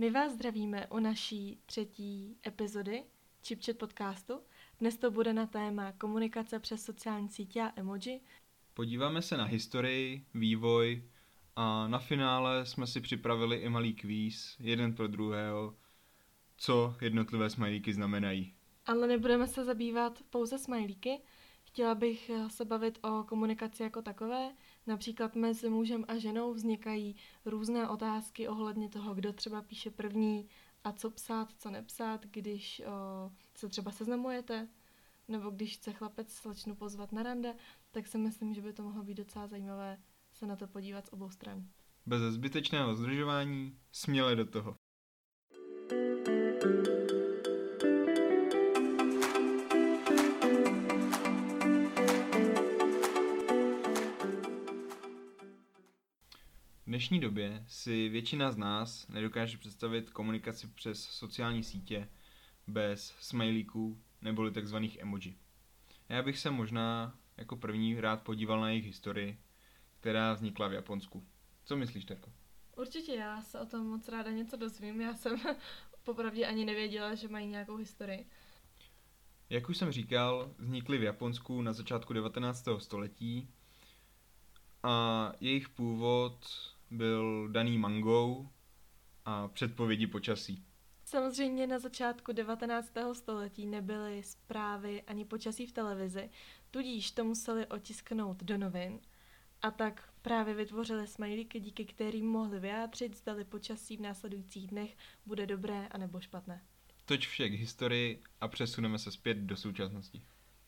My vás zdravíme u naší třetí epizody ChipChat podcastu. Dnes to bude na téma komunikace přes sociální sítě a emoji. Podíváme se na historii, vývoj a na finále jsme si připravili i malý kvíz, jeden pro druhého, co jednotlivé smajlíky znamenají. Ale nebudeme se zabývat pouze smajlíky. Chtěla bych se bavit o komunikaci jako takové. Například mezi mužem a ženou vznikají různé otázky ohledně toho, kdo třeba píše první a co psát, co nepsat, když o, se třeba seznamujete, nebo když chce chlapec slečnu pozvat na rande, tak si myslím, že by to mohlo být docela zajímavé se na to podívat z obou stran. Bez zbytečného zdržování, směle do toho. Dnešní době si většina z nás nedokáže představit komunikaci přes sociální sítě bez smajlíků neboli takzvaných emoji. Já bych se možná jako první rád podíval na jejich historii, která vznikla v Japonsku. Co myslíš, Terko? Určitě, já se o tom moc ráda něco dozvím. Já jsem popravdě ani nevěděla, že mají nějakou historii. Jak už jsem říkal, vznikly v Japonsku na začátku 19. století a jejich původ byl daný mangou a předpovědi počasí. Samozřejmě na začátku 19. století nebyly zprávy ani počasí v televizi, tudíž to museli otisknout do novin a tak právě vytvořili smajlíky, díky kterým mohli vyjádřit, zdali počasí v následujících dnech bude dobré anebo špatné. Toť vše k historii a přesuneme se zpět do současnosti.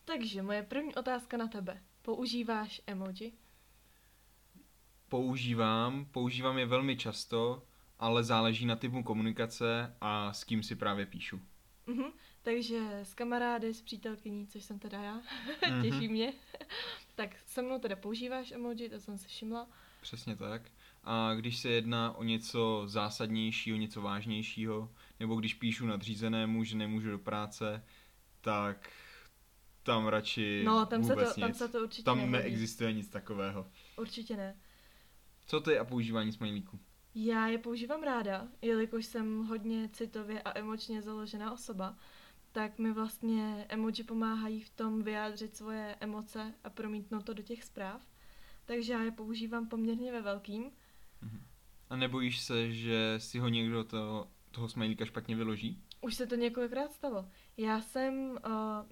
Takže moje první otázka na tebe. Používáš emoji? Používám, používám je velmi často, ale záleží na typu komunikace a s kým si právě píšu. Mhm, takže s kamarády, s přítelkyní, což jsem teda já, mm-hmm. těší mě. tak se mnou teda používáš emoji, to jsem si všimla. Přesně tak. A když se jedná o něco zásadnějšího, něco vážnějšího, nebo když píšu nadřízenému, že nemůžu do práce, tak tam radši No, tam, vůbec se to, nic. tam se to určitě Tam nehodí. neexistuje nic takového. Určitě ne. Co ty a používání smajlíků? Já je používám ráda, jelikož jsem hodně citově a emočně založená osoba, tak mi vlastně emoji pomáhají v tom vyjádřit svoje emoce a promítnout to do těch zpráv. Takže já je používám poměrně ve velkým. A nebojíš se, že si ho někdo to, toho smajlíka špatně vyloží? Už se to několikrát stalo. Já jsem uh,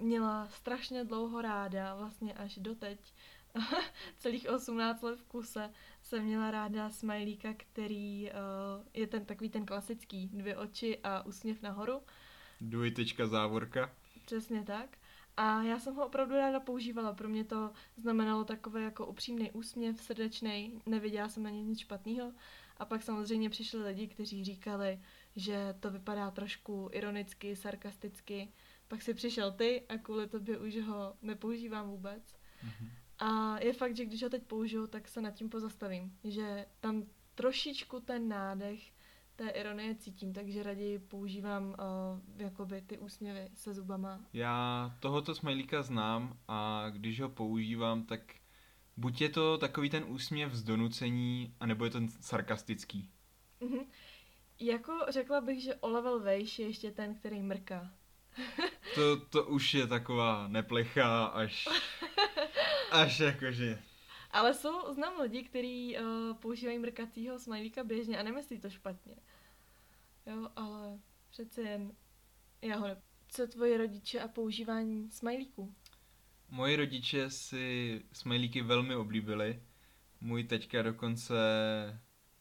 měla strašně dlouho ráda, vlastně až doteď, celých 18 let v kuse jsem měla ráda smajlíka, který uh, je ten takový ten klasický, dvě oči a úsměv nahoru. Dvojtečka závorka. Přesně tak. A já jsem ho opravdu ráda používala. Pro mě to znamenalo takové jako upřímný úsměv, srdečný, neviděla jsem na něj nic špatného. A pak samozřejmě přišli lidi, kteří říkali, že to vypadá trošku ironicky, sarkasticky. Pak si přišel ty a kvůli tobě už ho nepoužívám vůbec. Mhm. A je fakt, že když ho teď použiju, tak se nad tím pozastavím. Že tam trošičku ten nádech té ironie cítím, takže raději používám uh, jakoby ty úsměvy se zubama. Já tohoto smajlíka znám a když ho používám, tak buď je to takový ten úsměv z donucení, anebo je ten sarkastický. Mhm. Jako řekla bych, že o level vejš je ještě ten, který mrká. To, to už je taková neplecha až, až jakože. Ale jsou, znám lidi, kteří uh, používají mrkacího smajlíka běžně a nemyslí to špatně. Jo, ale přece jen já ho ne... Co tvoji rodiče a používání smajlíků? Moji rodiče si smajlíky velmi oblíbili. Můj teďka dokonce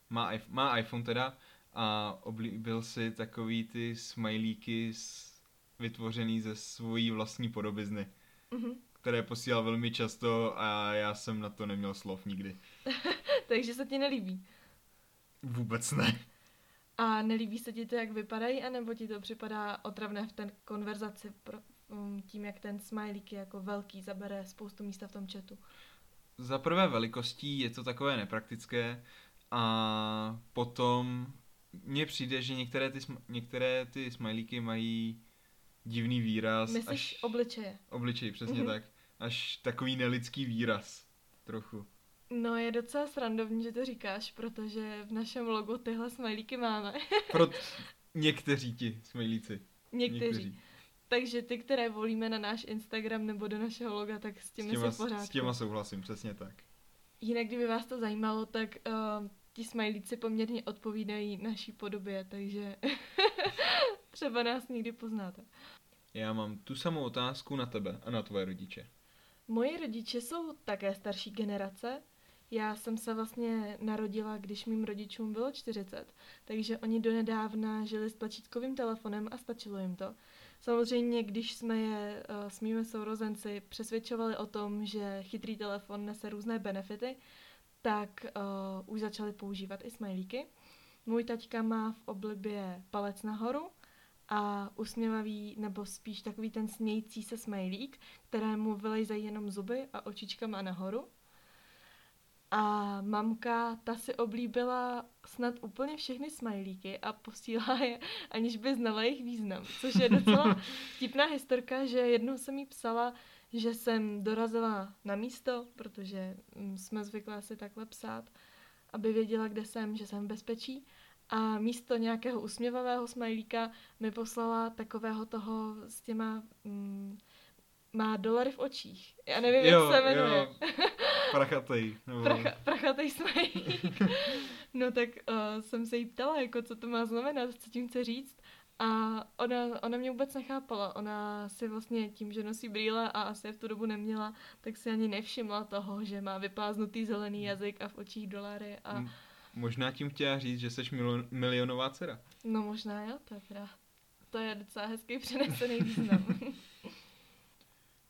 má, iPhone, má iPhone teda a oblíbil si takový ty smajlíky s, vytvořený ze svojí vlastní podobizny, Mhm. Které posílal velmi často a já jsem na to neměl slov nikdy. Takže se ti nelíbí. Vůbec ne. A nelíbí se ti to, jak vypadají, anebo ti to připadá otravné v té konverzaci pro, um, tím, jak ten smajlík je jako velký, zabere spoustu místa v tom chatu. Za prvé velikostí je to takové nepraktické a potom mně přijde, že některé ty, sm- některé ty smajlíky mají divný výraz. Myslíš až obličeje? obličej, přesně Mhm. tak. Až takový nelidský výraz. Trochu. No je docela srandovní, že to říkáš, protože v našem logu tyhle smajlíky máme. Pro někteří ti smajlíci. Někteří. Někteří. Takže ty, které volíme na náš Instagram nebo do našeho loga, tak s těmi s těma, se pořád. S těma souhlasím, přesně tak. Jinak, kdyby vás to zajímalo, tak uh, ti smajlíci poměrně odpovídají naší podobě, takže třeba nás někdy poznáte. Já mám tu samou otázku na tebe a na tvoje rodiče. Moji rodiče jsou také starší generace. Já jsem se vlastně narodila, když mým rodičům bylo 40, takže oni donedávna žili s tlačítkovým telefonem a stačilo jim to. Samozřejmě, když jsme je uh, s mými sourozenci přesvědčovali o tom, že chytrý telefon nese různé benefity, tak uh, už začali používat i smajlíky. Můj taťka má v oblibě palec nahoru a usměvavý, nebo spíš takový ten smějící se smajlík, kterému vylejzají jenom zuby a očička má nahoru. A mamka, ta si oblíbila snad úplně všechny smajlíky a posílá je, aniž by znala jejich význam. Což je docela vtipná historka, že jednou jsem jí psala, že jsem dorazila na místo, protože mm, jsme zvyklé si takhle psát, aby věděla, kde jsem, že jsem v bezpečí. A místo nějakého usměvavého smajlíka mi poslala takového toho s těma... Mm, má dolary v očích. Já nevím, jo, jak se jmenuje. Jo. Prachatej. Nebo... Pracha, prachatej smajlík. no tak uh, jsem se jí ptala, jako co to má znamenat, co tím chce říct. A ona, ona mě vůbec nechápala. Ona si vlastně tím, že nosí brýle a asi v tu dobu neměla, tak si ani nevšimla toho, že má vypláznutý zelený jazyk a v očích dolary. A... Možná tím chtěla říct, že jsi milionová dcera. No možná jo, to je pravda. To je docela hezký přenesený význam.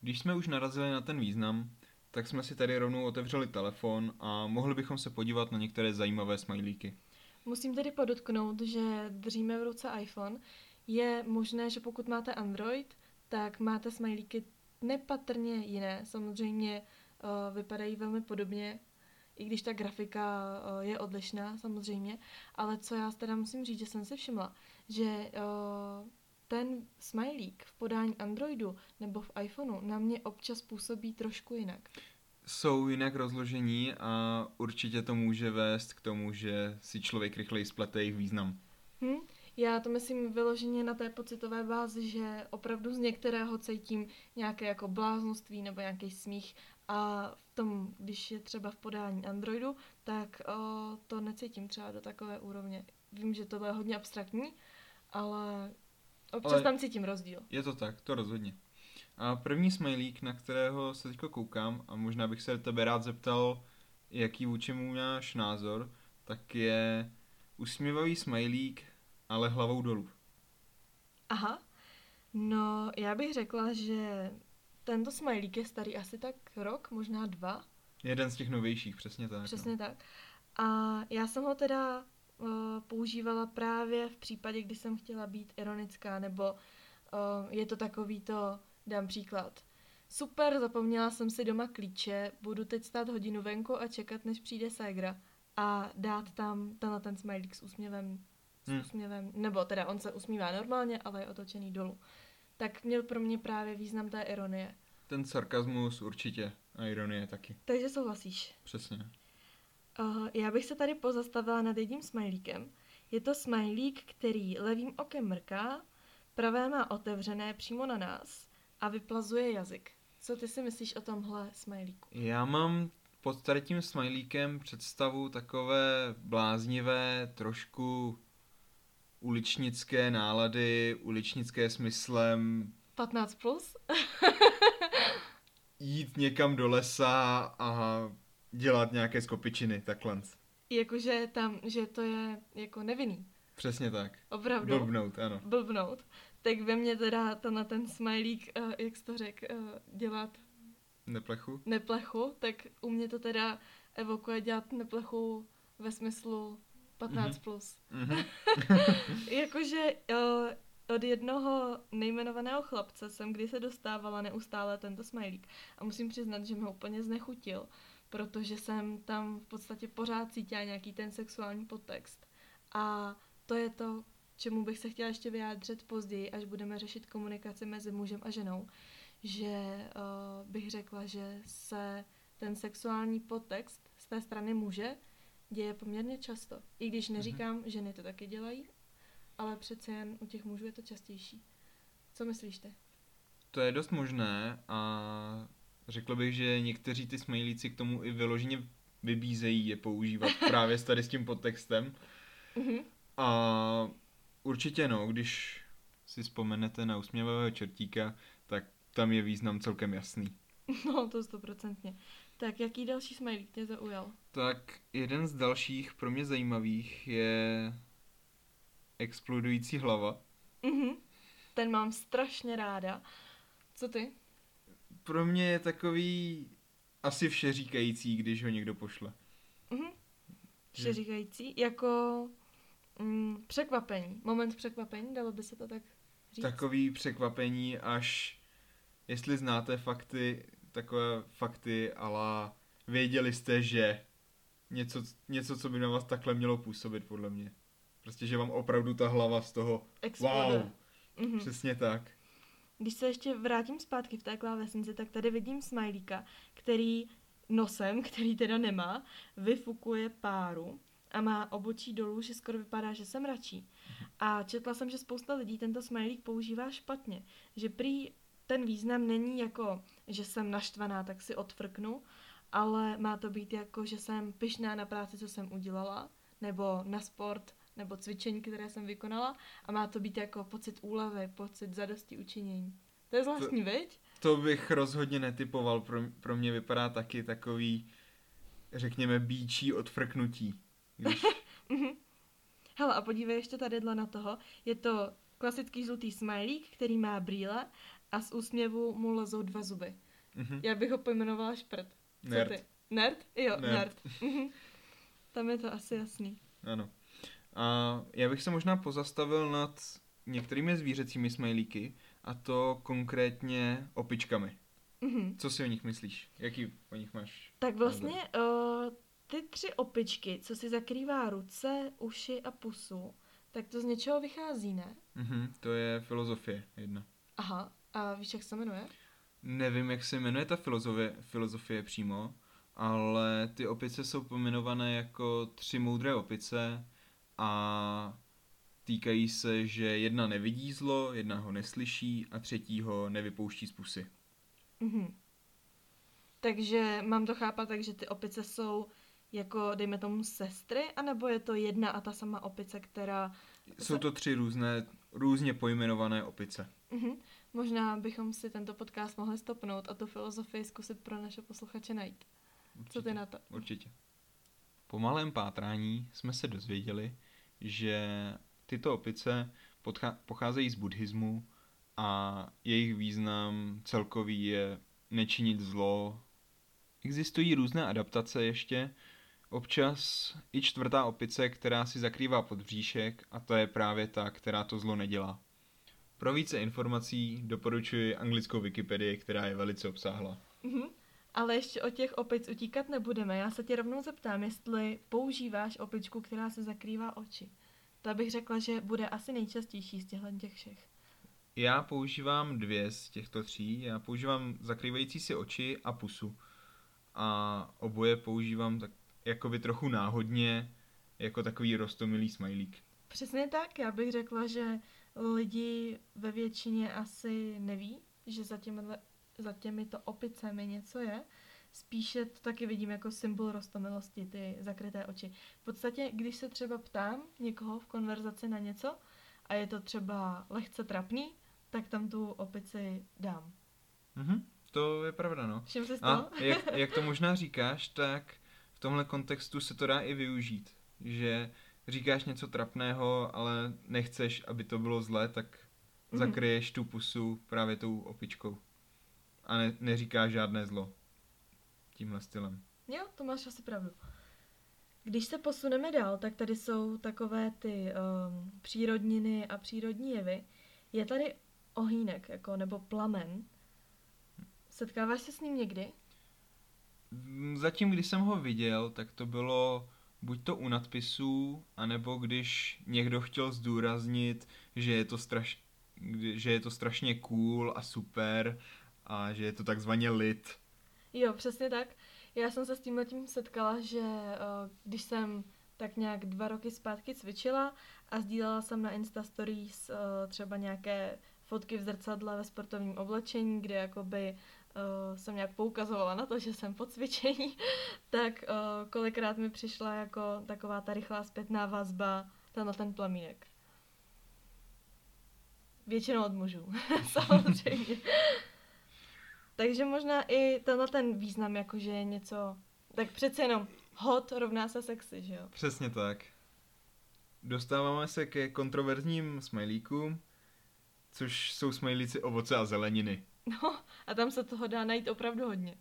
Když jsme už narazili na ten význam, tak jsme si tady rovnou otevřeli telefon a mohli bychom se podívat na některé zajímavé smajlíky. Musím tedy podotknout, že držíme v ruce iPhone. Je možné, že pokud máte Android, tak máte smajlíky nepatrně jiné. Samozřejmě uh, vypadají velmi podobně, i když ta grafika uh, je odlišná samozřejmě, ale co já teda musím říct, že jsem si všimla, že uh, ten smajlík v podání Androidu nebo v iPhoneu na mě občas působí trošku jinak. Jsou jinak rozložení a určitě to může vést k tomu, že si člověk rychleji splete jejich význam. Hm? Já to myslím vyloženě na té pocitové bázi, že opravdu z některého cítím nějaké jako bláznoství nebo nějaký smích a v tom, když je třeba v podání Androidu, tak o, to necítím třeba do takové úrovně. Vím, že to je hodně abstraktní, ale Občas Ale tam cítím rozdíl. Je to tak, to rozhodně. A první smajlík, na kterého se teď koukám, a možná bych se tebe rád zeptal, jaký vůči mu máš názor, tak je usměvavý smajlík, ale hlavou dolů. Aha. No, já bych řekla, že tento smajlík je starý asi tak rok, možná dva. Jeden z těch novějších, přesně tak. Přesně no. tak. A já jsem ho teda uh, používala právě v případě, kdy jsem chtěla být ironická, nebo uh, je to takový to, dám příklad. Super, zapomněla jsem si doma klíče, budu teď stát hodinu venku a čekat, než přijde ségra. A dát tam tenhle ten smajlík s úsměvem, s hmm. úsměvem, nebo teda on se usmívá normálně, ale je otočený dolů. Tak měl pro mě právě význam té ironie. Ten sarkazmus určitě a ironie taky. Takže souhlasíš. Přesně. Uh, já bych se tady pozastavila nad jedním smajlíkem. Je to smajlík, který levým okem mrká, pravé má otevřené přímo na nás a vyplazuje jazyk. Co ty si myslíš o tomhle smajlíku? Já mám pod tady tím smajlíkem představu takové bláznivé, trošku uličnické nálady, uličnické smyslem. 15 plus? jít někam do lesa a dělat nějaké skopičiny, takhle. Jakože tam, že to je jako nevinný. Přesně tak. Opravdu. Blbnout, ano. Blbnout. Tak ve mně teda to na ten smajlík, uh, jak jsi to řekl, uh, dělat... Neplechu? Neplechu, tak u mě to teda evokuje dělat neplechu ve smyslu 15 mm-hmm. plus. Mm-hmm. Jakože uh, od jednoho nejmenovaného chlapce jsem kdy se dostávala neustále tento smajlík a musím přiznat, že mě úplně znechutil protože jsem tam v podstatě pořád cítila nějaký ten sexuální podtext. A to je to, čemu bych se chtěla ještě vyjádřit později, až budeme řešit komunikaci mezi mužem a ženou, že uh, bych řekla, že se ten sexuální podtext z té strany muže děje poměrně často. I když neříkám, mm-hmm. ženy to taky dělají, ale přece jen u těch mužů je to častější. Co myslíš ty? To je dost možné a řekl bych, že někteří ty smajlíci k tomu i vyloženě vybízejí je používat právě s tady s tím podtextem. Mm-hmm. A určitě no, když si vzpomenete na usměvavého čertíka, tak tam je význam celkem jasný. No, to stoprocentně. Tak jaký další smajlík tě zaujal? Tak jeden z dalších pro mě zajímavých je explodující hlava. Mhm. Ten mám strašně ráda. Co ty? Pro mě je takový asi všeříkající, když ho někdo pošle. Mhm. Všeříkající? Jako mm, překvapení. Moment překvapení, dalo by se to tak říct? Takový překvapení až, jestli znáte fakty, takové fakty, ale věděli jste, že něco, něco, co by na vás takhle mělo působit, podle mě. Prostě, že vám opravdu ta hlava z toho, Explode. wow, mm-hmm. přesně tak. Když se ještě vrátím zpátky v té klávesnici, tak tady vidím smajlíka, který nosem, který teda nemá, vyfukuje páru a má obočí dolů, že skoro vypadá, že jsem radší. A četla jsem, že spousta lidí tento smajlík používá špatně. Že prý ten význam není jako, že jsem naštvaná, tak si odfrknu, ale má to být jako, že jsem pyšná na práci, co jsem udělala, nebo na sport, nebo cvičení, které jsem vykonala a má to být jako pocit úlevy, pocit zadosti učinění. To je zvláštní, to, viď? To bych rozhodně netypoval, pro, pro mě vypadá taky takový, řekněme, bíčí odfrknutí. Když... Mhm. Hele, a podívej ještě tady na toho. Je to klasický žlutý smajlík, který má brýle a z úsměvu mu lezou dva zuby. Mm-hmm. Já bych ho pojmenovala šprt. Co nerd. ty? Nerd? Jo, nerd. nerd. Mhm. Tam je to asi jasný. Ano. A já bych se možná pozastavil nad některými zvířecími smajlíky, a to konkrétně opičkami. Mm-hmm. Co si o nich myslíš? Jaký o nich máš? Tak vlastně uh, ty tři opičky, co si zakrývá ruce, uši a pusu, tak to z něčeho vychází, ne? Mm-hmm, to je filozofie jedna. Aha, a víš, jak se jmenuje? Nevím, jak se jmenuje ta filozofie, filozofie přímo, ale ty opice jsou pomenované jako tři moudré opice, a týkají se, že jedna nevidí zlo, jedna ho neslyší a třetí ho nevypouští z pusy. Mm-hmm. Takže mám to chápat tak, že ty opice jsou jako, dejme tomu, sestry, anebo je to jedna a ta sama opice, která... Jsou to tři různé, různě pojmenované opice. Mm-hmm. Možná bychom si tento podcast mohli stopnout a tu filozofii zkusit pro naše posluchače najít. Určitě, Co ty na to? Určitě. Po malém pátrání jsme se dozvěděli, že tyto opice pocházejí z buddhismu a jejich význam celkový je nečinit zlo. Existují různé adaptace ještě, občas i čtvrtá opice, která si zakrývá podbříšek a to je právě ta, která to zlo nedělá. Pro více informací doporučuji anglickou Wikipedii, která je velice obsáhla. Mm-hmm. Ale ještě o těch opic utíkat nebudeme. Já se tě rovnou zeptám, jestli používáš opičku, která se zakrývá oči. To bych řekla, že bude asi nejčastější z těchto těch všech. Já používám dvě z těchto tří. Já používám zakrývající si oči a pusu. A oboje používám tak jakoby trochu náhodně, jako takový rostomilý smajlík. Přesně tak, já bych řekla, že lidi ve většině asi neví, že za, těmi, za těmito opicemi něco je. Spíše to taky vidím jako symbol rostomilosti, ty zakryté oči. V podstatě, když se třeba ptám někoho v konverzaci na něco a je to třeba lehce trapný, tak tam tu opici dám. Mhm, to je pravda, no. Všim si a jak, jak to možná říkáš, tak v tomhle kontextu se to dá i využít. Že říkáš něco trapného, ale nechceš, aby to bylo zlé, tak mm-hmm. zakryješ tu pusu právě tou opičkou. A ne, neříkáš žádné zlo tímhle stylem. Jo, to máš asi pravdu. Když se posuneme dál, tak tady jsou takové ty um, přírodniny a přírodní jevy. Je tady ohýnek, jako, nebo plamen. Setkáváš se s ním někdy? Zatím, když jsem ho viděl, tak to bylo buď to u nadpisů, anebo když někdo chtěl zdůraznit, že je to, straš, že je to strašně cool a super a že je to takzvaně lit. Jo, přesně tak. Já jsem se s tímhle tím setkala, že uh, když jsem tak nějak dva roky zpátky cvičila a sdílela jsem na Insta Stories uh, třeba nějaké fotky v zrcadle ve sportovním oblečení, kde jakoby uh, jsem nějak poukazovala na to, že jsem po cvičení, tak uh, kolikrát mi přišla jako taková ta rychlá zpětná vazba tenhle ten plamínek. Většinou od mužů, samozřejmě. Takže možná i tenhle ten význam, jakože je něco, tak přece jenom hot rovná se sexy, že jo? Přesně tak. Dostáváme se ke kontroverzním smajlíkům, což jsou smajlíci ovoce a zeleniny. No, a tam se toho dá najít opravdu hodně.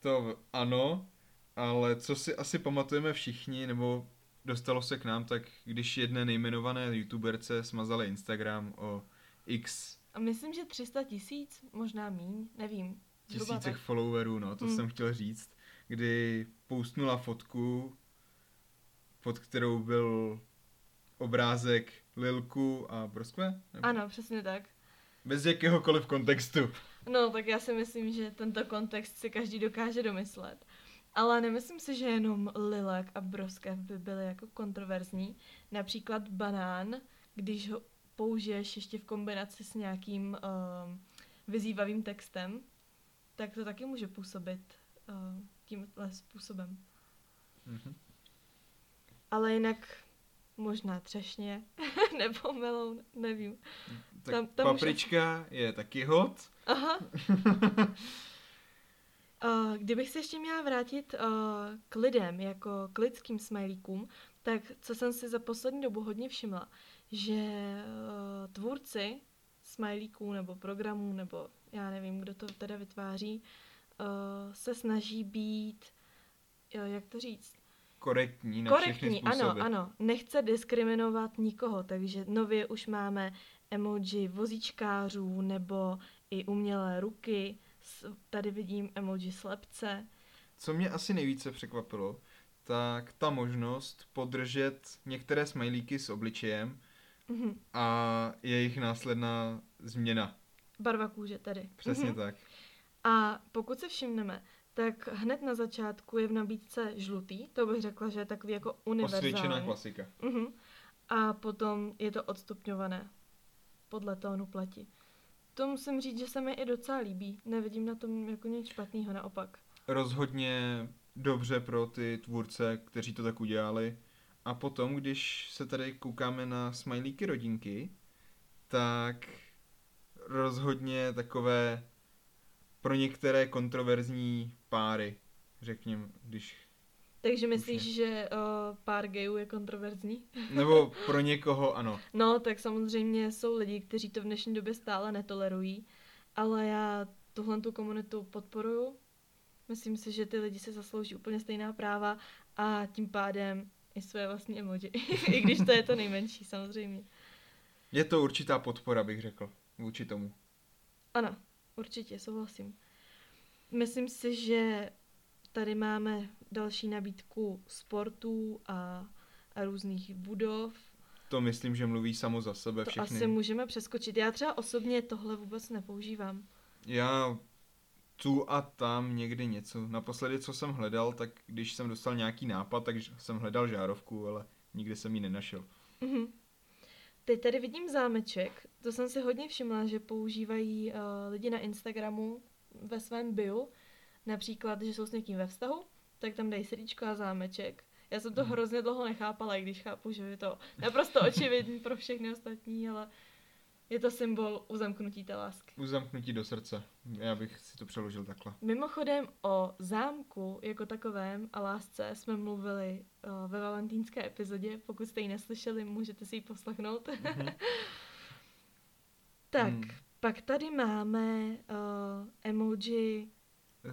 To ano, ale co si asi pamatujeme všichni, nebo dostalo se k nám, tak když jedné nejmenované youtuberce smazala Instagram o x A myslím, že 300 tisíc, možná míň, nevím. Tisícech tak. followerů, no, to Hmm. jsem chtěl říct, kdy postnula fotku, pod kterou byl obrázek Lilku a Broskve? Nebo- Ano, přesně tak. Bez jakéhokoliv kontextu. No, tak já si myslím, že tento kontext si každý dokáže domyslet. Ale nemyslím si, že jenom Lilek a Broskev by byly jako kontroverzní. Například banán, když ho použiješ ještě v kombinaci s nějakým um, vyzývavým textem, tak to taky může působit uh, tímhle způsobem. Mhm. Ale jinak možná třešně nebo meloun, nevím. Tak Tam- tam už paprička je taky hot. Aha. Uh, kdybych se ještě měla vrátit uh, k lidem, jako k lidským smajlíkům, tak co jsem si za poslední dobu hodně všimla, že uh, tvůrci smajlíků nebo programů, nebo já nevím, kdo to teda vytváří, se snaží být, jak to říct, Korektní na všechny Korektní, způsoby. ano, ano. Nechce diskriminovat nikoho, takže nově už máme emoji vozíčkářů nebo i umělé ruky. Tady vidím emoji slepce. Co mě asi nejvíce překvapilo, tak ta možnost podržet některé smajlíky s obličejem Mhm. a jejich následná změna. Barva kůže tady. Přesně Mhm. tak. A pokud se všimneme, tak hned na začátku je v nabídce žlutý, to bych řekla, že je takový jako Osvědčená univerzální. klasika. Mhm. A potom je to odstupňované podle tónu pleti. To musím říct, že se mi i docela líbí. Nevidím na tom jako nic špatného, naopak. Rozhodně dobře pro ty tvůrce, kteří to tak udělali. A potom, když se tady koukáme na smajlíky rodinky, tak rozhodně takové pro některé kontroverzní páry, řekněme, když Takže myslíš, že uh, pár gayů je kontroverzní? Nebo pro někoho ano. No, tak samozřejmě jsou lidi, kteří to v dnešní době stále netolerují, ale já tuhle tu komunitu podporuju. Myslím si, že ty lidi si zaslouží úplně stejná práva a tím pádem i své vlastní emoji. I když to je to nejmenší, samozřejmě. Je to určitá podpora, bych řekl, vůči tomu. Ano, určitě, souhlasím. Myslím si, že tady máme další nabídku sportů a, a různých budov. To myslím, že mluví samo za sebe To všechny. asi můžeme přeskočit. Já třeba osobně tohle vůbec nepoužívám. Já tu a tam někdy něco. Naposledy, co jsem hledal, tak když jsem dostal nějaký nápad, tak jsem hledal žárovku, ale nikdy jsem ji nenašel. Mhm. Teď tady vidím zámeček. To jsem si hodně všimla, že používají uh, lidi na Instagramu ve svém bio. Například, že jsou s někým ve vztahu, tak tam dají srdíčko a zámeček. Já jsem to Mhm. hrozně dlouho nechápala, i když chápu, že je to naprosto očividný pro všechny ostatní, ale je to symbol uzamknutí té lásky. Uzamknutí do srdce. Já bych si to přeložil takhle. Mimochodem o zámku jako takovém a lásce jsme mluvili uh, ve valentýnské epizodě. Pokud jste ji neslyšeli, můžete si ji poslechnout. Mhm. tak, Hmm. Pak tady máme uh, emoji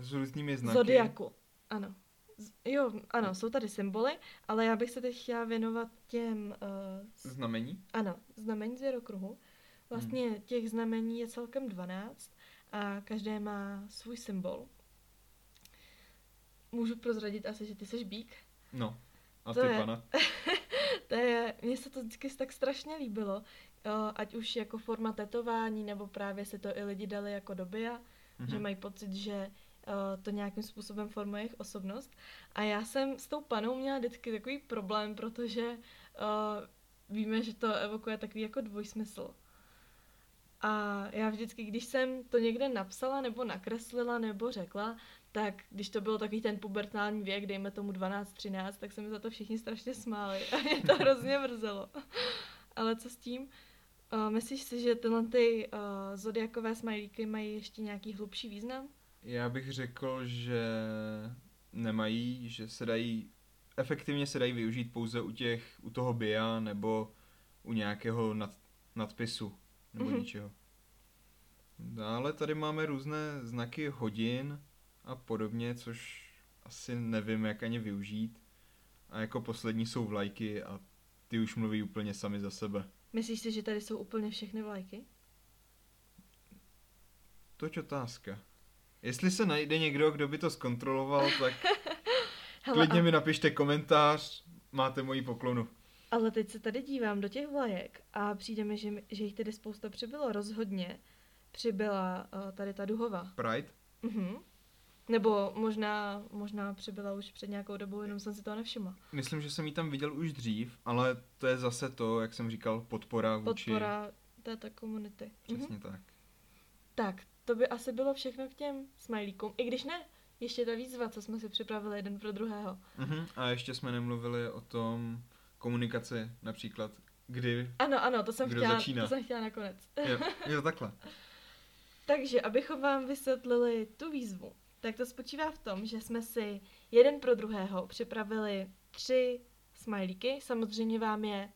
S různými znaky. zodiaku. Ano. Z, jo, ano, jsou tady symboly, ale já bych se teď chtěla věnovat těm, uh, Znamení? ano, znamení zvěrokruhu. Vlastně Hmm. těch znamení je celkem 12 a každé má svůj symbol. Můžu prozradit asi, že ty jsi bík. No. A To ty, je- pana? To je, mně se to vždycky tak strašně líbilo, ať už jako forma tetování, nebo právě si to i lidi dali jako do bia, Mhm. že mají pocit, že uh, to nějakým způsobem formuje jejich osobnost. A já jsem s tou panou měla vždycky takový problém, protože uh, víme, že to evokuje takový jako dvojsmysl. A já vždycky, když jsem to někde napsala nebo nakreslila nebo řekla, tak když to byl takový ten pubertální věk, dejme tomu 12-13, tak se mi za to všichni strašně smáli a mě to hrozně mrzelo. Ale co s tím? Uh, myslíš si, že tyhle ty uh, zodiakové smajlíky mají ještě nějaký hlubší význam? Já bych řekl, že nemají, že se dají, efektivně se dají využít pouze u těch, u toho bia nebo u nějakého nad, nadpisu nebo mm-hmm. ničeho. Dále tady máme různé znaky hodin a podobně, což asi nevím, jak ani využít. A jako poslední jsou vlajky a ty už mluví úplně sami za sebe. Myslíš si, že tady jsou úplně všechny vlajky? Toť otázka. Jestli se najde někdo, kdo by to zkontroloval, tak Hele, klidně a... mi napište komentář, máte moji poklonu. Ale teď se tady dívám do těch vlajek a přijde mi, že, že jich tedy spousta přibylo. Rozhodně přibyla uh, tady ta duhová. Pride? Mhm. Nebo možná, možná přibyla už před nějakou dobou, jenom jsem si to nevšimla. Myslím, že jsem ji tam viděl už dřív, ale to je zase to, jak jsem říkal, podpora vůči... Podpora této komunity. Přesně mhm. tak. Tak, to by asi bylo všechno k těm smajlíkům. I když ne, ještě ta výzva, co jsme si připravili jeden pro druhého. Uh-huh. A ještě jsme nemluvili o tom komunikaci, například, kdy Ano, ano, to jsem, chtěla, začíná. to jsem chtěla nakonec. jo, jo, takhle. Takže, abychom vám vysvětlili tu výzvu, tak to spočívá v tom, že jsme si jeden pro druhého připravili tři smajlíky. Samozřejmě vám je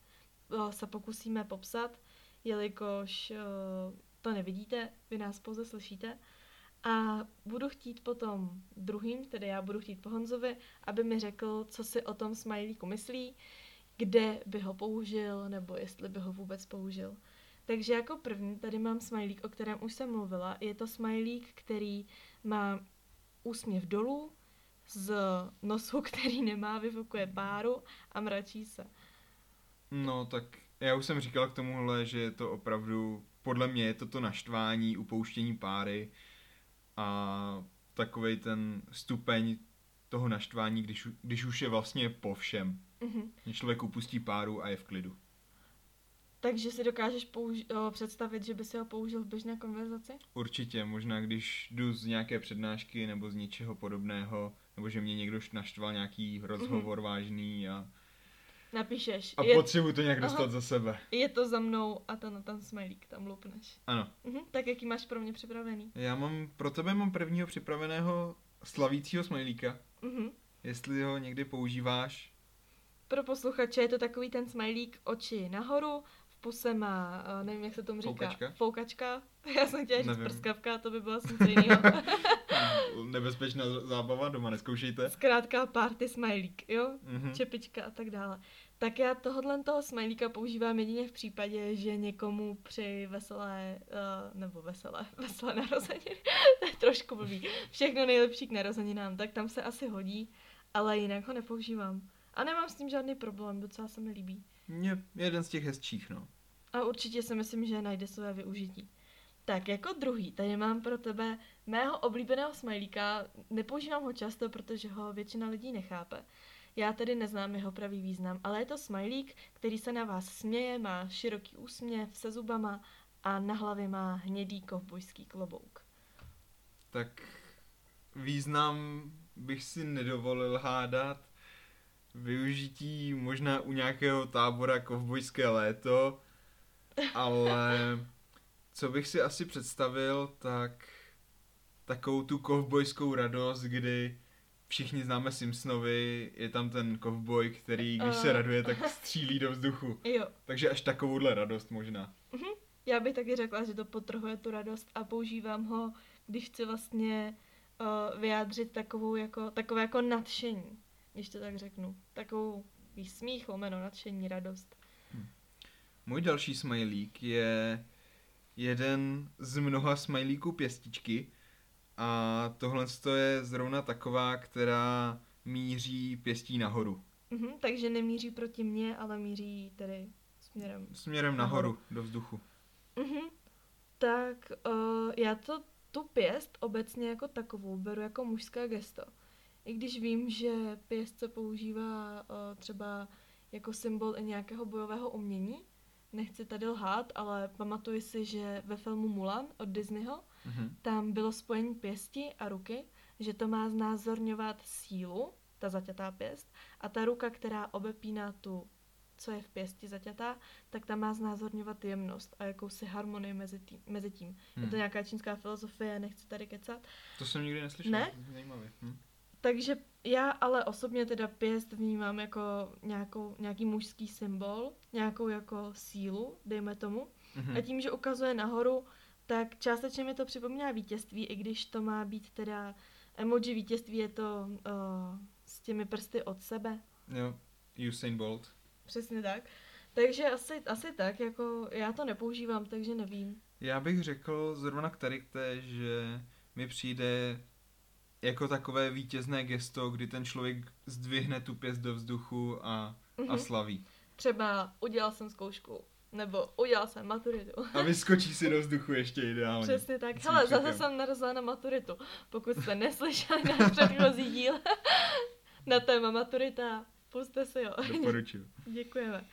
o, se pokusíme popsat, jelikož o, to nevidíte, vy nás pouze slyšíte. A budu chtít potom druhým, tedy já budu chtít po Honzovi, aby mi řekl, co si o tom smajlíku myslí, kde by ho použil, nebo jestli by ho vůbec použil. Takže jako první tady mám smajlík, o kterém už jsem mluvila. Je to smajlík, který má úsměv dolů, z nosu, který nemá, vyfukuje páru a mračí se. No, tak já už jsem říkal k tomuhle, že je to opravdu, podle mě je to to naštvání, upouštění páry a takový ten stupeň toho naštvání, když, když už je vlastně po všem. Mm-hmm. Když člověk upustí páru a je v klidu. Takže si dokážeš použi- o, představit, že by si ho použil v běžné konverzaci? Určitě, možná když jdu z nějaké přednášky nebo z něčeho podobného, nebo že mě někdo naštval nějaký rozhovor mm-hmm. vážný a... Napíšeš. A je... potřebuji to nějak dostat Aha. za sebe. Je to za mnou a ten, ten smajlík tam lupneš. Ano. Mhm, tak jaký máš pro mě připravený? Já mám, pro tebe mám prvního připraveného slavícího smajlíka. Mhm. Jestli ho někdy používáš. Pro posluchače je to takový ten smajlík oči nahoru, uh, nevím, jak se tomu říká. Foukačka? Foukačka. Já jsem chtěla říct prskavka, to by bylo asi něco jiného. Nebezpečná zábava, doma neskoušejte. Zkrátka party smajlík, jo? Mm-hmm. Čepička a tak dále. Tak já tohohle toho smajlíka používám jedině v případě, že někomu při veselé, uh, nebo veselé, veselé narozeniny, to je trošku blbý, všechno nejlepší k narozeninám, tak tam se asi hodí, ale jinak ho nepoužívám. A nemám s tím žádný problém, docela se mi líbí. Je jeden z těch hezčích, no. A určitě si myslím, že najde své využití. Tak jako druhý, tady mám pro tebe mého oblíbeného smajlíka. Nepoužívám ho často, protože ho většina lidí nechápe. Já tedy neznám jeho pravý význam, ale je to smajlík, který se na vás směje, má široký úsměv se zubama a na hlavě má hnědý kovbojský klobouk. Tak význam bych si nedovolil hádat, využití možná u nějakého tábora kovbojské léto, ale co bych si asi představil, tak takovou tu kovbojskou radost, kdy všichni známe Simpsonovi, je tam ten kovboj, který když se raduje, tak střílí do vzduchu. Jo. Takže až takovouhle radost možná. Mhm. Já bych taky řekla, že to potrhuje tu radost a používám ho, když chci vlastně uh, vyjádřit takovou jako, takové jako nadšení když to tak řeknu. Takovou smích, lomeno, nadšení, radost. Hm. Můj další smajlík je jeden z mnoha smajlíků pěstičky a tohle je zrovna taková, která míří pěstí nahoru. Mhm, takže nemíří proti mně, ale míří tedy směrem Směrem nahoru, nahoru do vzduchu. Mhm, tak uh, já to tu pěst obecně jako takovou beru jako mužské gesto. I když vím, že pěst se používá uh, třeba jako symbol i nějakého bojového umění, nechci tady lhát, ale pamatuji si, že ve filmu Mulan od Disneyho mm-hmm. tam bylo spojení pěsti a ruky, že to má znázorňovat sílu, ta zaťatá pěst, a ta ruka, která obepíná tu, co je v pěsti zaťatá, tak ta má znázorňovat jemnost a jakousi harmonii mezi, tý, mezi tím. Hmm. Je to hmm. nějaká čínská filozofie, nechci tady kecat. To jsem nikdy neslyšel. Ne? Zajímavě. Hm. Takže já ale osobně teda pěst vnímám jako nějakou, nějaký mužský symbol, nějakou jako sílu, dejme tomu. Mm-hmm. A tím, že ukazuje nahoru, tak částečně mi to připomíná vítězství, i když to má být teda emoji vítězství, je to uh, s těmi prsty od sebe. Jo, Usain Bolt. Přesně tak. Takže asi, asi tak, jako já to nepoužívám, takže nevím. Já bych řekl zrovna k tady že mi přijde jako takové vítězné gesto, kdy ten člověk zdvihne tu pěst do vzduchu a, mm-hmm. a mhm. slaví. Třeba udělal jsem zkoušku, nebo udělal jsem maturitu. A vyskočí si do vzduchu ještě ideálně. Přesně tak. Hele, zase jsem narazila na maturitu. Pokud jste neslyšeli na předchozí díl na téma maturita, puste si jo. Doporučuji. Děkujeme.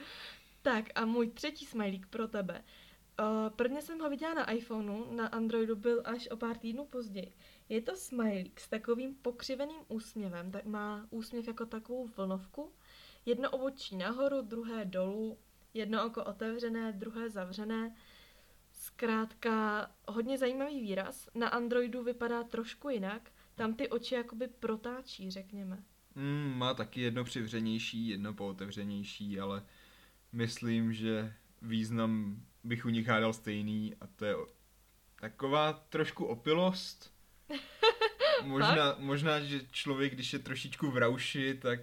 Tak a můj třetí smajlík pro tebe. Uh, prvně jsem ho viděla na iPhoneu, na Androidu byl až o pár týdnů později. Je to smajlík s takovým pokřiveným úsměvem, tak má úsměv jako takovou vlnovku. Jedno obočí nahoru, druhé dolů, jedno oko otevřené, druhé zavřené. Zkrátka hodně zajímavý výraz. Na Androidu vypadá trošku jinak. Tam ty oči jakoby protáčí, řekněme. Mm, má taky jedno přivřenější, jedno pootevřenější, ale myslím, že význam bych u nich hádal stejný a to je taková trošku opilost. možná, možná, že člověk, když je trošičku v rauši, tak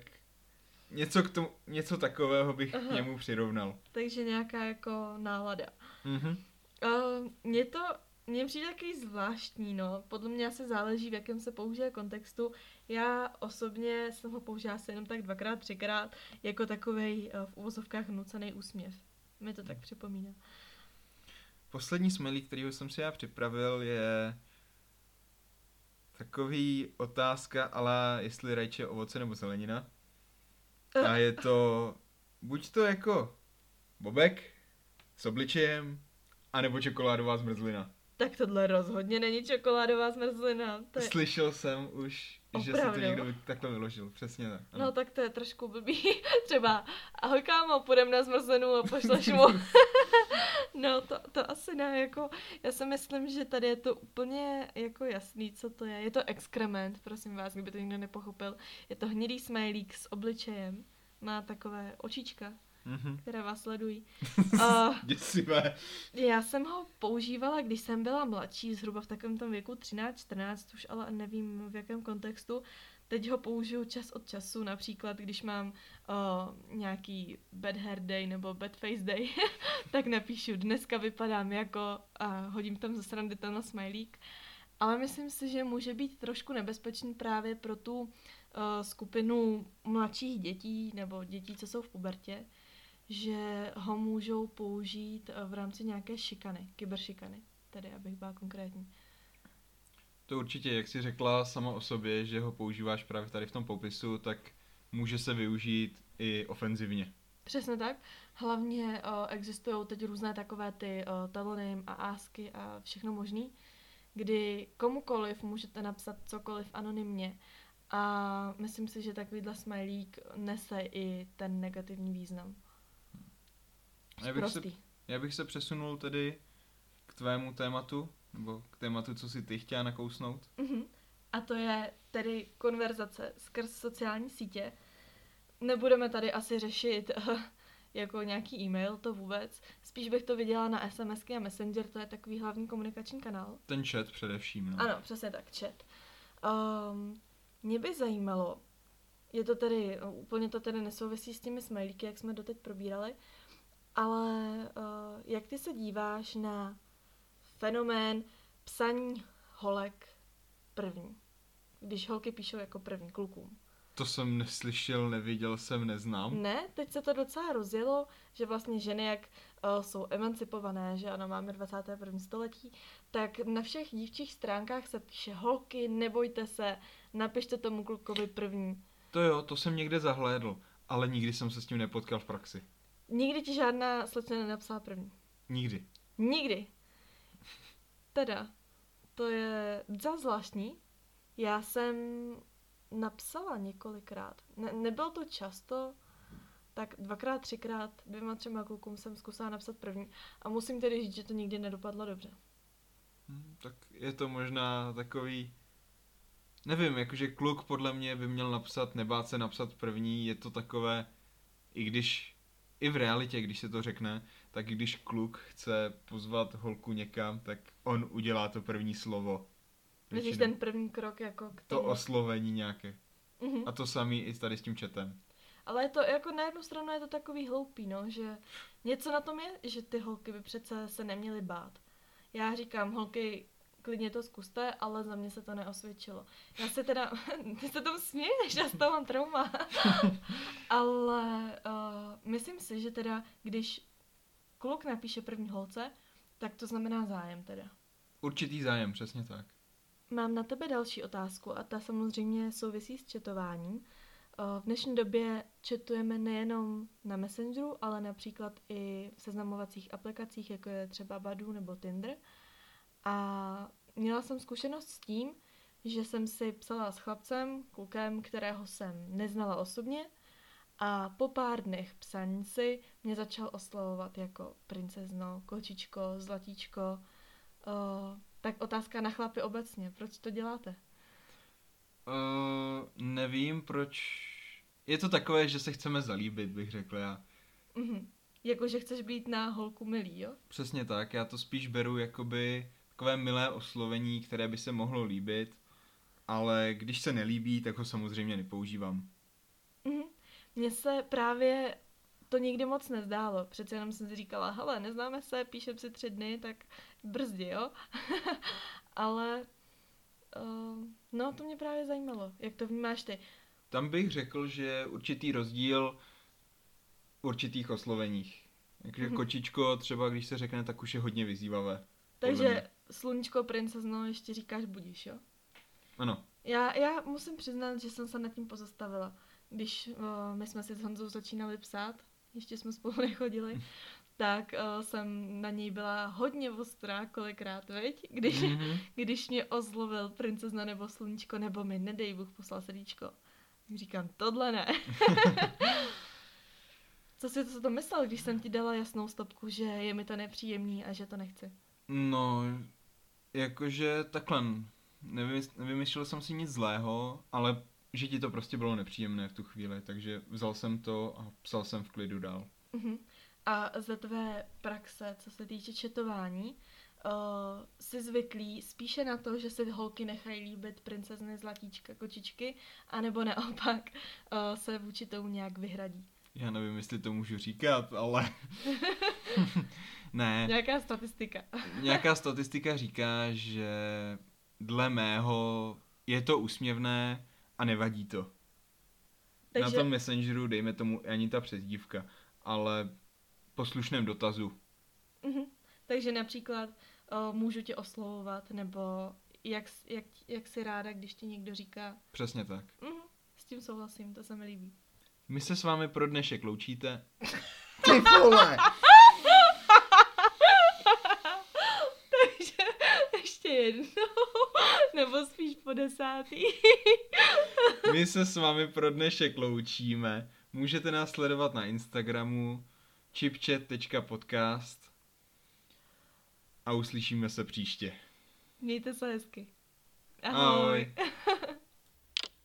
něco, k tomu, něco takového bych Aha. k němu přirovnal. Takže nějaká jako nálada. Mhm. Uh, mě to mně přijde takový zvláštní, no. Podle mě asi záleží, v jakém se použije kontextu. Já osobně jsem ho použila asi jenom tak dvakrát, třikrát, jako takový uh, v uvozovkách nucený úsměv. Mi to tak připomíná. Poslední smilí, který jsem si já připravil, je takový otázka, ale jestli rajče ovoce nebo zelenina. A je to buď to jako bobek s obličejem, anebo čokoládová zmrzlina. Tak tohle rozhodně není čokoládová zmrzlina. To je... Slyšel jsem už, Opravdu. že si to někdo takhle vyložil, přesně tak. Ano. No tak to je trošku blbý. Třeba, ahoj kámo, půjdem na zmrzlinu a pošleš mu. no to, to asi ne, jako, já si myslím, že tady je to úplně jako jasný, co to je. Je to exkrement, prosím vás, kdyby to někdo nepochopil. Je to hnědý smajlík s obličejem. Má takové očička mm-hmm. které vás sledují. Uh, Děsivé. Já jsem ho používala, když jsem byla mladší, zhruba v takovém tom věku 13-14, už ale nevím v jakém kontextu. Teď ho použiju čas od času, například když mám uh, nějaký bad hair day nebo bad face day, tak napíšu, dneska vypadám jako a hodím tam ze srandy tenhle smajlík. Ale myslím si, že může být trošku nebezpečný právě pro tu uh, skupinu mladších dětí nebo dětí, co jsou v pubertě, že ho můžou použít eh, v rámci nějaké šikany, kyberšikany, tedy abych byla konkrétní. To určitě, jak jsi řekla sama o sobě, že ho používáš právě tady v tom popisu, tak může se využít i ofenzivně. Přesně tak. Hlavně uh, existují teď různé takové ty uh, telonym a ásky a všechno možný, kdy komukoliv můžete napsat cokoliv anonymně a myslím si, že takovýhle smajlík nese i ten negativní význam. Já bych, se, já bych se přesunul tedy k tvému tématu, nebo k tématu, co si ty chtěla nakousnout. Uh-huh. A to je tedy konverzace skrz sociální sítě. Nebudeme tady asi řešit uh, jako nějaký e-mail, to vůbec. Spíš bych to viděla na SMSky a Messenger, to je takový hlavní komunikační kanál. Ten chat především, no. Ano, přesně tak, chat. Um, mě by zajímalo, je to tedy, úplně to tedy nesouvisí s těmi smajlíky, jak jsme doteď probírali, ale uh, jak ty se díváš na fenomén psaní holek první? Když holky píšou jako první klukům. To jsem neslyšel, neviděl jsem, neznám. Ne, teď se to docela rozjelo, že vlastně ženy, jak uh, jsou emancipované, že ano, máme 21. století, tak na všech dívčích stránkách se píše holky, nebojte se, napište tomu klukovi první. To jo, to jsem někde zahlédl, ale nikdy jsem se s tím nepotkal v praxi. Nikdy ti žádná slečna nenapsala první. Nikdy. Nikdy. Teda, to je za zvláštní. Já jsem napsala několikrát. Ne, nebylo to často, tak dvakrát, třikrát, dvěma, třema klukům jsem zkusila napsat první. A musím tedy říct, že to nikdy nedopadlo dobře. Hmm, tak je to možná takový... Nevím, jakože kluk podle mě by měl napsat, nebát se napsat první, je to takové, i když, i v realitě, když se to řekne, tak když kluk chce pozvat holku někam, tak on udělá to první slovo. Myslíš ten první krok jako k tomu? To oslovení nějaké. Mm-hmm. A to samý i tady s tím četem. Ale je to jako na jednu stranu je to takový hloupý, no, že něco na tom je, že ty holky by přece se neměly bát. Já říkám, holky, klidně to zkuste, ale za mě se to neosvědčilo. Já se teda, ty se tomu směješ, já z toho mám trauma. ale uh, myslím si, že teda, když kluk napíše první holce, tak to znamená zájem teda. Určitý zájem, přesně tak. Mám na tebe další otázku a ta samozřejmě souvisí s četováním. V dnešní době četujeme nejenom na Messengeru, ale například i v seznamovacích aplikacích, jako je třeba Badu nebo Tinder. A měla jsem zkušenost s tím, že jsem si psala s chlapcem, klukem, kterého jsem neznala osobně, a po pár dnech psaní si mě začal oslovovat jako princezno, kočičko, zlatíčko. Uh, tak otázka na chlapy obecně, proč to děláte? Uh, nevím, proč... Je to takové, že se chceme zalíbit, bych řekl já. Mm-hmm. Jako, že chceš být na holku milý, jo? Přesně tak, já to spíš beru jakoby takové milé oslovení, které by se mohlo líbit, ale když se nelíbí, tak ho samozřejmě nepoužívám. Mm-hmm. Mně se právě to nikdy moc nezdálo. Přece jenom jsem si říkala, hele, neznáme se, píšem si tři dny, tak brzdi, jo? Ale uh, no, to mě právě zajímalo. Jak to vnímáš ty? Tam bych řekl, že určitý rozdíl v určitých osloveních. Takže mm-hmm. kočičko třeba, když se řekne, tak už je hodně vyzývavé. Takže sluníčko, princezno, ještě říkáš budíš, jo? Ano. Já, já musím přiznat, že jsem se nad tím pozastavila. Když uh, my jsme si s Honzou začínali psát, ještě jsme spolu nechodili, tak uh, jsem na něj byla hodně ostrá kolikrát, veď? Když, mm-hmm. když mě ozlovil princezna nebo sluníčko, nebo mi, nedej Bůh, poslal srdíčko. Říkám, tohle ne. Co jsi to, to myslel, když jsem ti dala jasnou stopku, že je mi to nepříjemný a že to nechci? No, jakože takhle, nevymyslel jsem si nic zlého, ale že ti to prostě bylo nepříjemné v tu chvíli, takže vzal jsem to a psal jsem v klidu dál. Uh-huh. A ze tvé praxe, co se týče četování, uh, jsi zvyklý spíše na to, že si holky nechají líbit princezny, zlatíčka, kočičky, anebo naopak uh, se vůči tomu nějak vyhradí? Já nevím, jestli to můžu říkat, ale... ne. Nějaká statistika. Nějaká statistika říká, že dle mého je to úsměvné, a nevadí to. Takže... Na tom Messengeru, dejme tomu, ani ta přezdívka, ale poslušném dotazu. Mm-hmm. Takže například uh, můžu tě oslovovat, nebo jak, jak, jak si ráda, když ti někdo říká. Přesně tak. Mm-hmm. S tím souhlasím, to se mi líbí. My se s vámi pro dnešek loučíte. Ty vole! Takže ještě jednou, nebo spíš po desátý. My se s vámi pro dnešek loučíme. Můžete nás sledovat na Instagramu chipchat.podcast a uslyšíme se příště. Mějte se hezky. Ahoj. Ahoj.